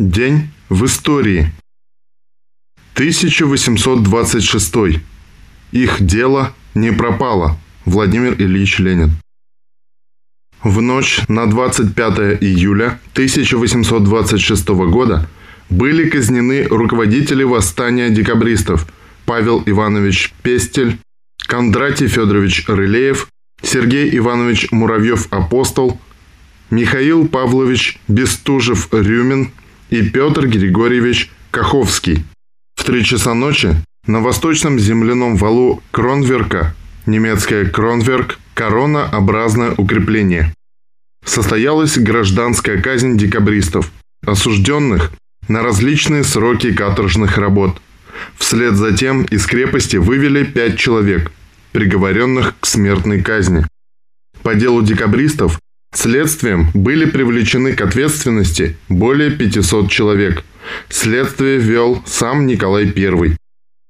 День в истории. 1826. Их дело не пропало. Владимир Ильич Ленин. В ночь на 25 июля 1826 года были казнены руководители восстания декабристов Павел Иванович Пестель, Кондратий Федорович Рылеев, Сергей Иванович Муравьев-Апостол, Михаил Павлович Бестужев-Рюмин – и Петр Григорьевич Каховский. В три часа ночи на восточном земляном валу Кронверка, немецкое Кронверк, коронообразное укрепление. Состоялась гражданская казнь декабристов, осужденных на различные сроки каторжных работ. Вслед за тем из крепости вывели пять человек, приговоренных к смертной казни. По делу декабристов Следствием были привлечены к ответственности более 500 человек. Следствие вел сам Николай I.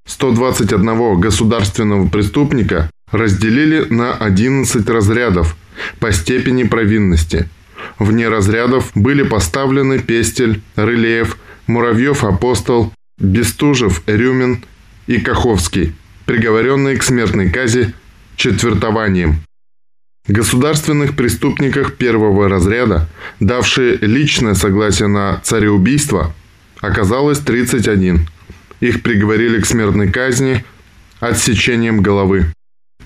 121 государственного преступника разделили на 11 разрядов по степени провинности. Вне разрядов были поставлены Пестель, Рылеев, Муравьев-Апостол, Бестужев, Рюмин и Каховский, приговоренные к смертной казни четвертованием. Государственных преступниках первого разряда, давшие личное согласие на цареубийство, оказалось 31. Их приговорили к смертной казни отсечением головы.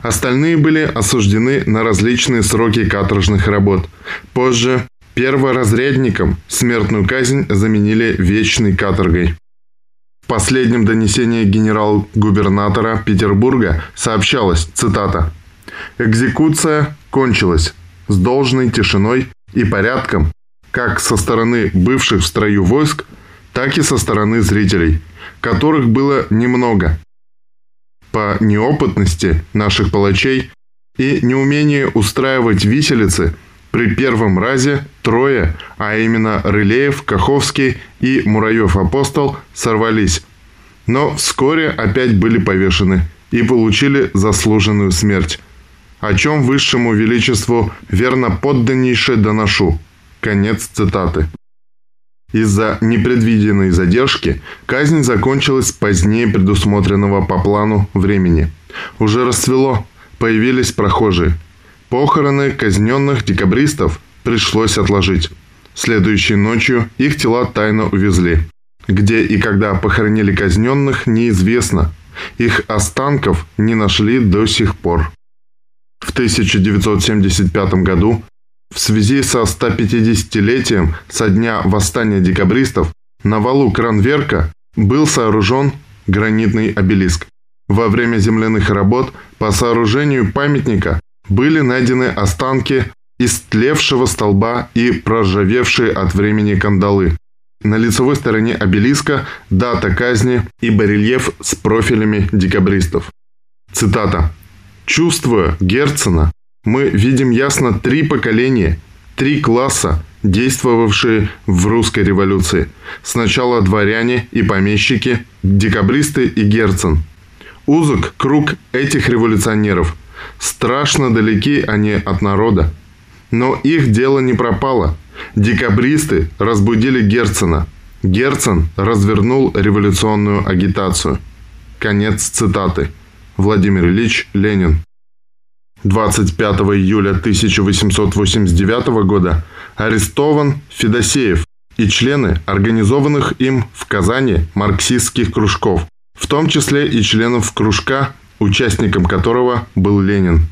Остальные были осуждены на различные сроки каторжных работ. Позже перворазрядникам смертную казнь заменили вечной каторгой. В последнем донесении генерал-губернатора Петербурга сообщалось, цитата, «Экзекуция кончилась с должной тишиной и порядком как со стороны бывших в строю войск, так и со стороны зрителей, которых было немного. По неопытности наших палачей и неумению устраивать виселицы при первом разе трое, а именно Рылеев, Каховский и Мураев-Апостол, сорвались. Но вскоре опять были повешены и получили заслуженную смерть о чем высшему величеству верно подданнейше доношу». Конец цитаты. Из-за непредвиденной задержки казнь закончилась позднее предусмотренного по плану времени. Уже расцвело, появились прохожие. Похороны казненных декабристов пришлось отложить. Следующей ночью их тела тайно увезли. Где и когда похоронили казненных, неизвестно. Их останков не нашли до сих пор. В 1975 году в связи со 150-летием со дня восстания декабристов на валу Кранверка был сооружен гранитный обелиск. Во время земляных работ по сооружению памятника были найдены останки истлевшего столба и проржавевшие от времени кандалы. На лицевой стороне обелиска дата казни и барельеф с профилями декабристов. Цитата. Чувствуя Герцена, мы видим ясно три поколения, три класса, действовавшие в русской революции. Сначала дворяне и помещики, декабристы и Герцен. Узок круг этих революционеров. Страшно далеки они от народа. Но их дело не пропало. Декабристы разбудили Герцена. Герцен развернул революционную агитацию. Конец цитаты. Владимир Ильич Ленин. 25 июля 1889 года арестован Федосеев и члены организованных им в Казани марксистских кружков, в том числе и членов кружка, участником которого был Ленин.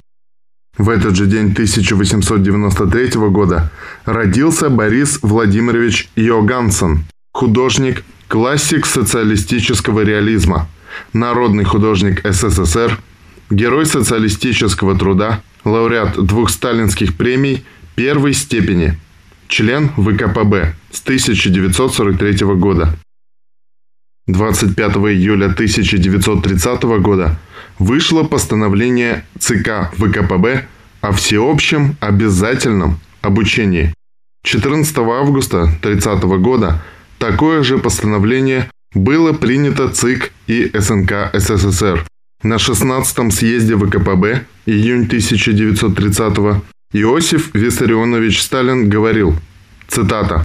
В этот же день 1893 года родился Борис Владимирович Йоганссон, художник, классик социалистического реализма – народный художник СССР, герой социалистического труда, лауреат двух сталинских премий первой степени, член ВКПБ с 1943 года. 25 июля 1930 года вышло постановление ЦК ВКПБ о всеобщем обязательном обучении. 14 августа 30 года такое же постановление было принято ЦИК и СНК СССР. На 16-м съезде ВКПБ, июнь 1930-го, Иосиф Виссарионович Сталин говорил, цитата,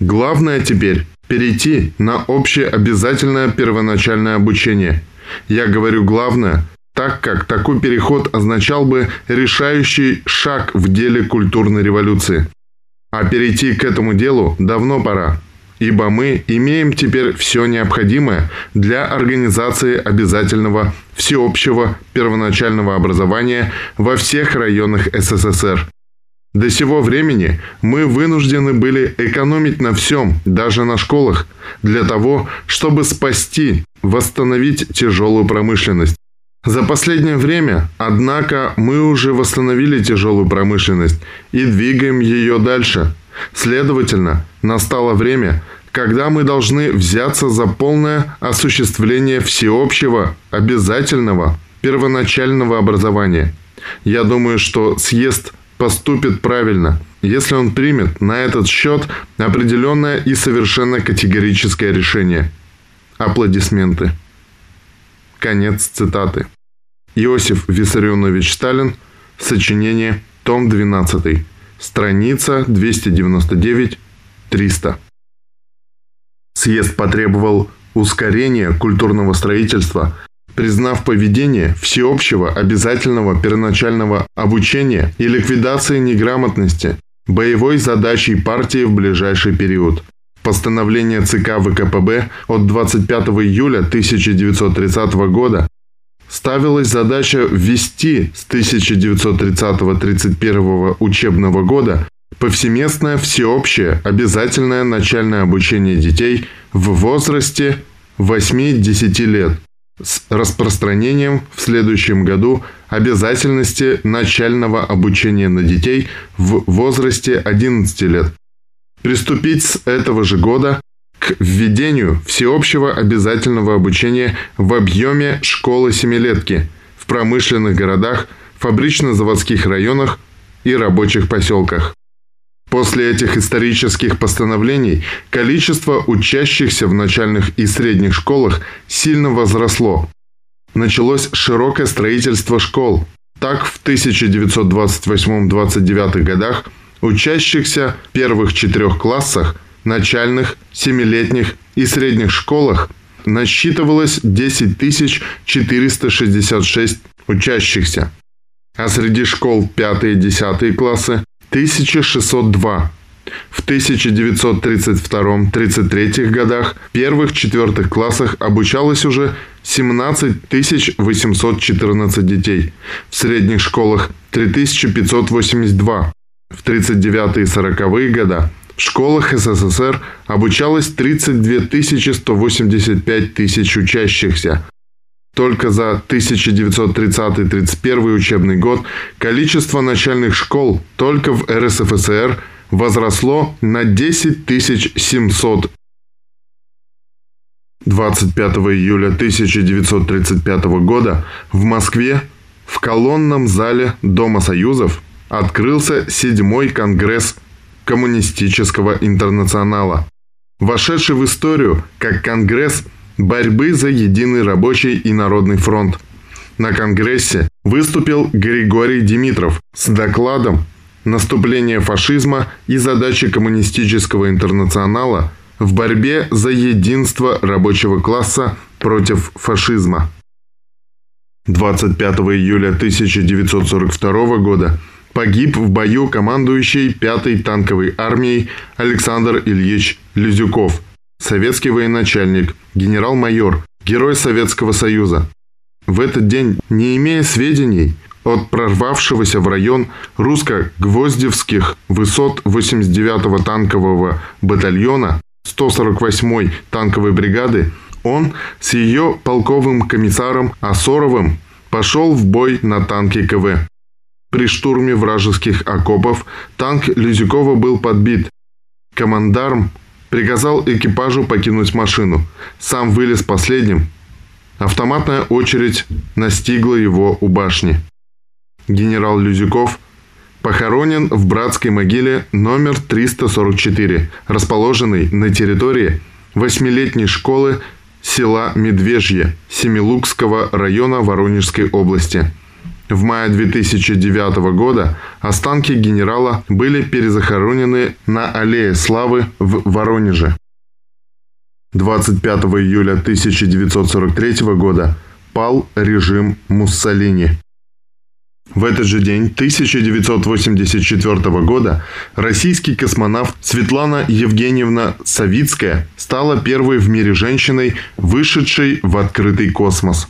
«Главное теперь перейти на общее обязательное первоначальное обучение. Я говорю главное, так как такой переход означал бы решающий шаг в деле культурной революции. А перейти к этому делу давно пора, ибо мы имеем теперь все необходимое для организации обязательного всеобщего первоначального образования во всех районах СССР. До сего времени мы вынуждены были экономить на всем, даже на школах, для того, чтобы спасти, восстановить тяжелую промышленность. За последнее время, однако, мы уже восстановили тяжелую промышленность и двигаем ее дальше. Следовательно, настало время, когда мы должны взяться за полное осуществление всеобщего, обязательного, первоначального образования. Я думаю, что съезд поступит правильно, если он примет на этот счет определенное и совершенно категорическое решение. Аплодисменты. Конец цитаты. Иосиф Виссарионович Сталин. Сочинение. Том 12. Страница 299-300. Съезд потребовал ускорения культурного строительства признав поведение всеобщего обязательного первоначального обучения и ликвидации неграмотности боевой задачей партии в ближайший период. Постановление ЦК ВКПБ от 25 июля 1930 года ставилась задача ввести с 1930-31 учебного года повсеместное всеобщее обязательное начальное обучение детей в возрасте 8-10 лет с распространением в следующем году обязательности начального обучения на детей в возрасте 11 лет. Приступить с этого же года введению всеобщего обязательного обучения в объеме школы семилетки в промышленных городах, фабрично-заводских районах и рабочих поселках. После этих исторических постановлений количество учащихся в начальных и средних школах сильно возросло. Началось широкое строительство школ. Так, в 1928-29 годах учащихся в первых четырех классах начальных, семилетних и средних школах насчитывалось 10 466 учащихся, а среди школ 5 и 10 классы 1602. В 1932-33 годах в первых четвертых классах обучалось уже 17 814 детей, в средних школах 3582. В 39-е и 40-е года в школах СССР обучалось 32 185 тысяч учащихся, только за 1930-31 учебный год количество начальных школ только в РСФСР возросло на 10 700. 25 июля 1935 года в Москве в колонном зале Дома Союзов открылся седьмой конгресс Коммунистического интернационала, вошедший в историю как конгресс – борьбы за единый рабочий и народный фронт. На Конгрессе выступил Григорий Димитров с докладом «Наступление фашизма и задачи коммунистического интернационала в борьбе за единство рабочего класса против фашизма». 25 июля 1942 года погиб в бою командующий 5-й танковой армией Александр Ильич Лизюков – советский военачальник, генерал-майор, герой Советского Союза. В этот день, не имея сведений от прорвавшегося в район русско-гвоздевских высот 89-го танкового батальона 148-й танковой бригады, он с ее полковым комиссаром Асоровым пошел в бой на танке КВ. При штурме вражеских окопов танк Люзюкова был подбит. Командарм Приказал экипажу покинуть машину. Сам вылез последним. Автоматная очередь настигла его у башни. Генерал Люзюков похоронен в братской могиле номер 344, расположенной на территории восьмилетней школы села Медвежье Семилукского района Воронежской области. В мае 2009 года останки генерала были перезахоронены на Аллее Славы в Воронеже. 25 июля 1943 года пал режим Муссолини. В этот же день 1984 года российский космонавт Светлана Евгеньевна Савицкая стала первой в мире женщиной, вышедшей в открытый космос.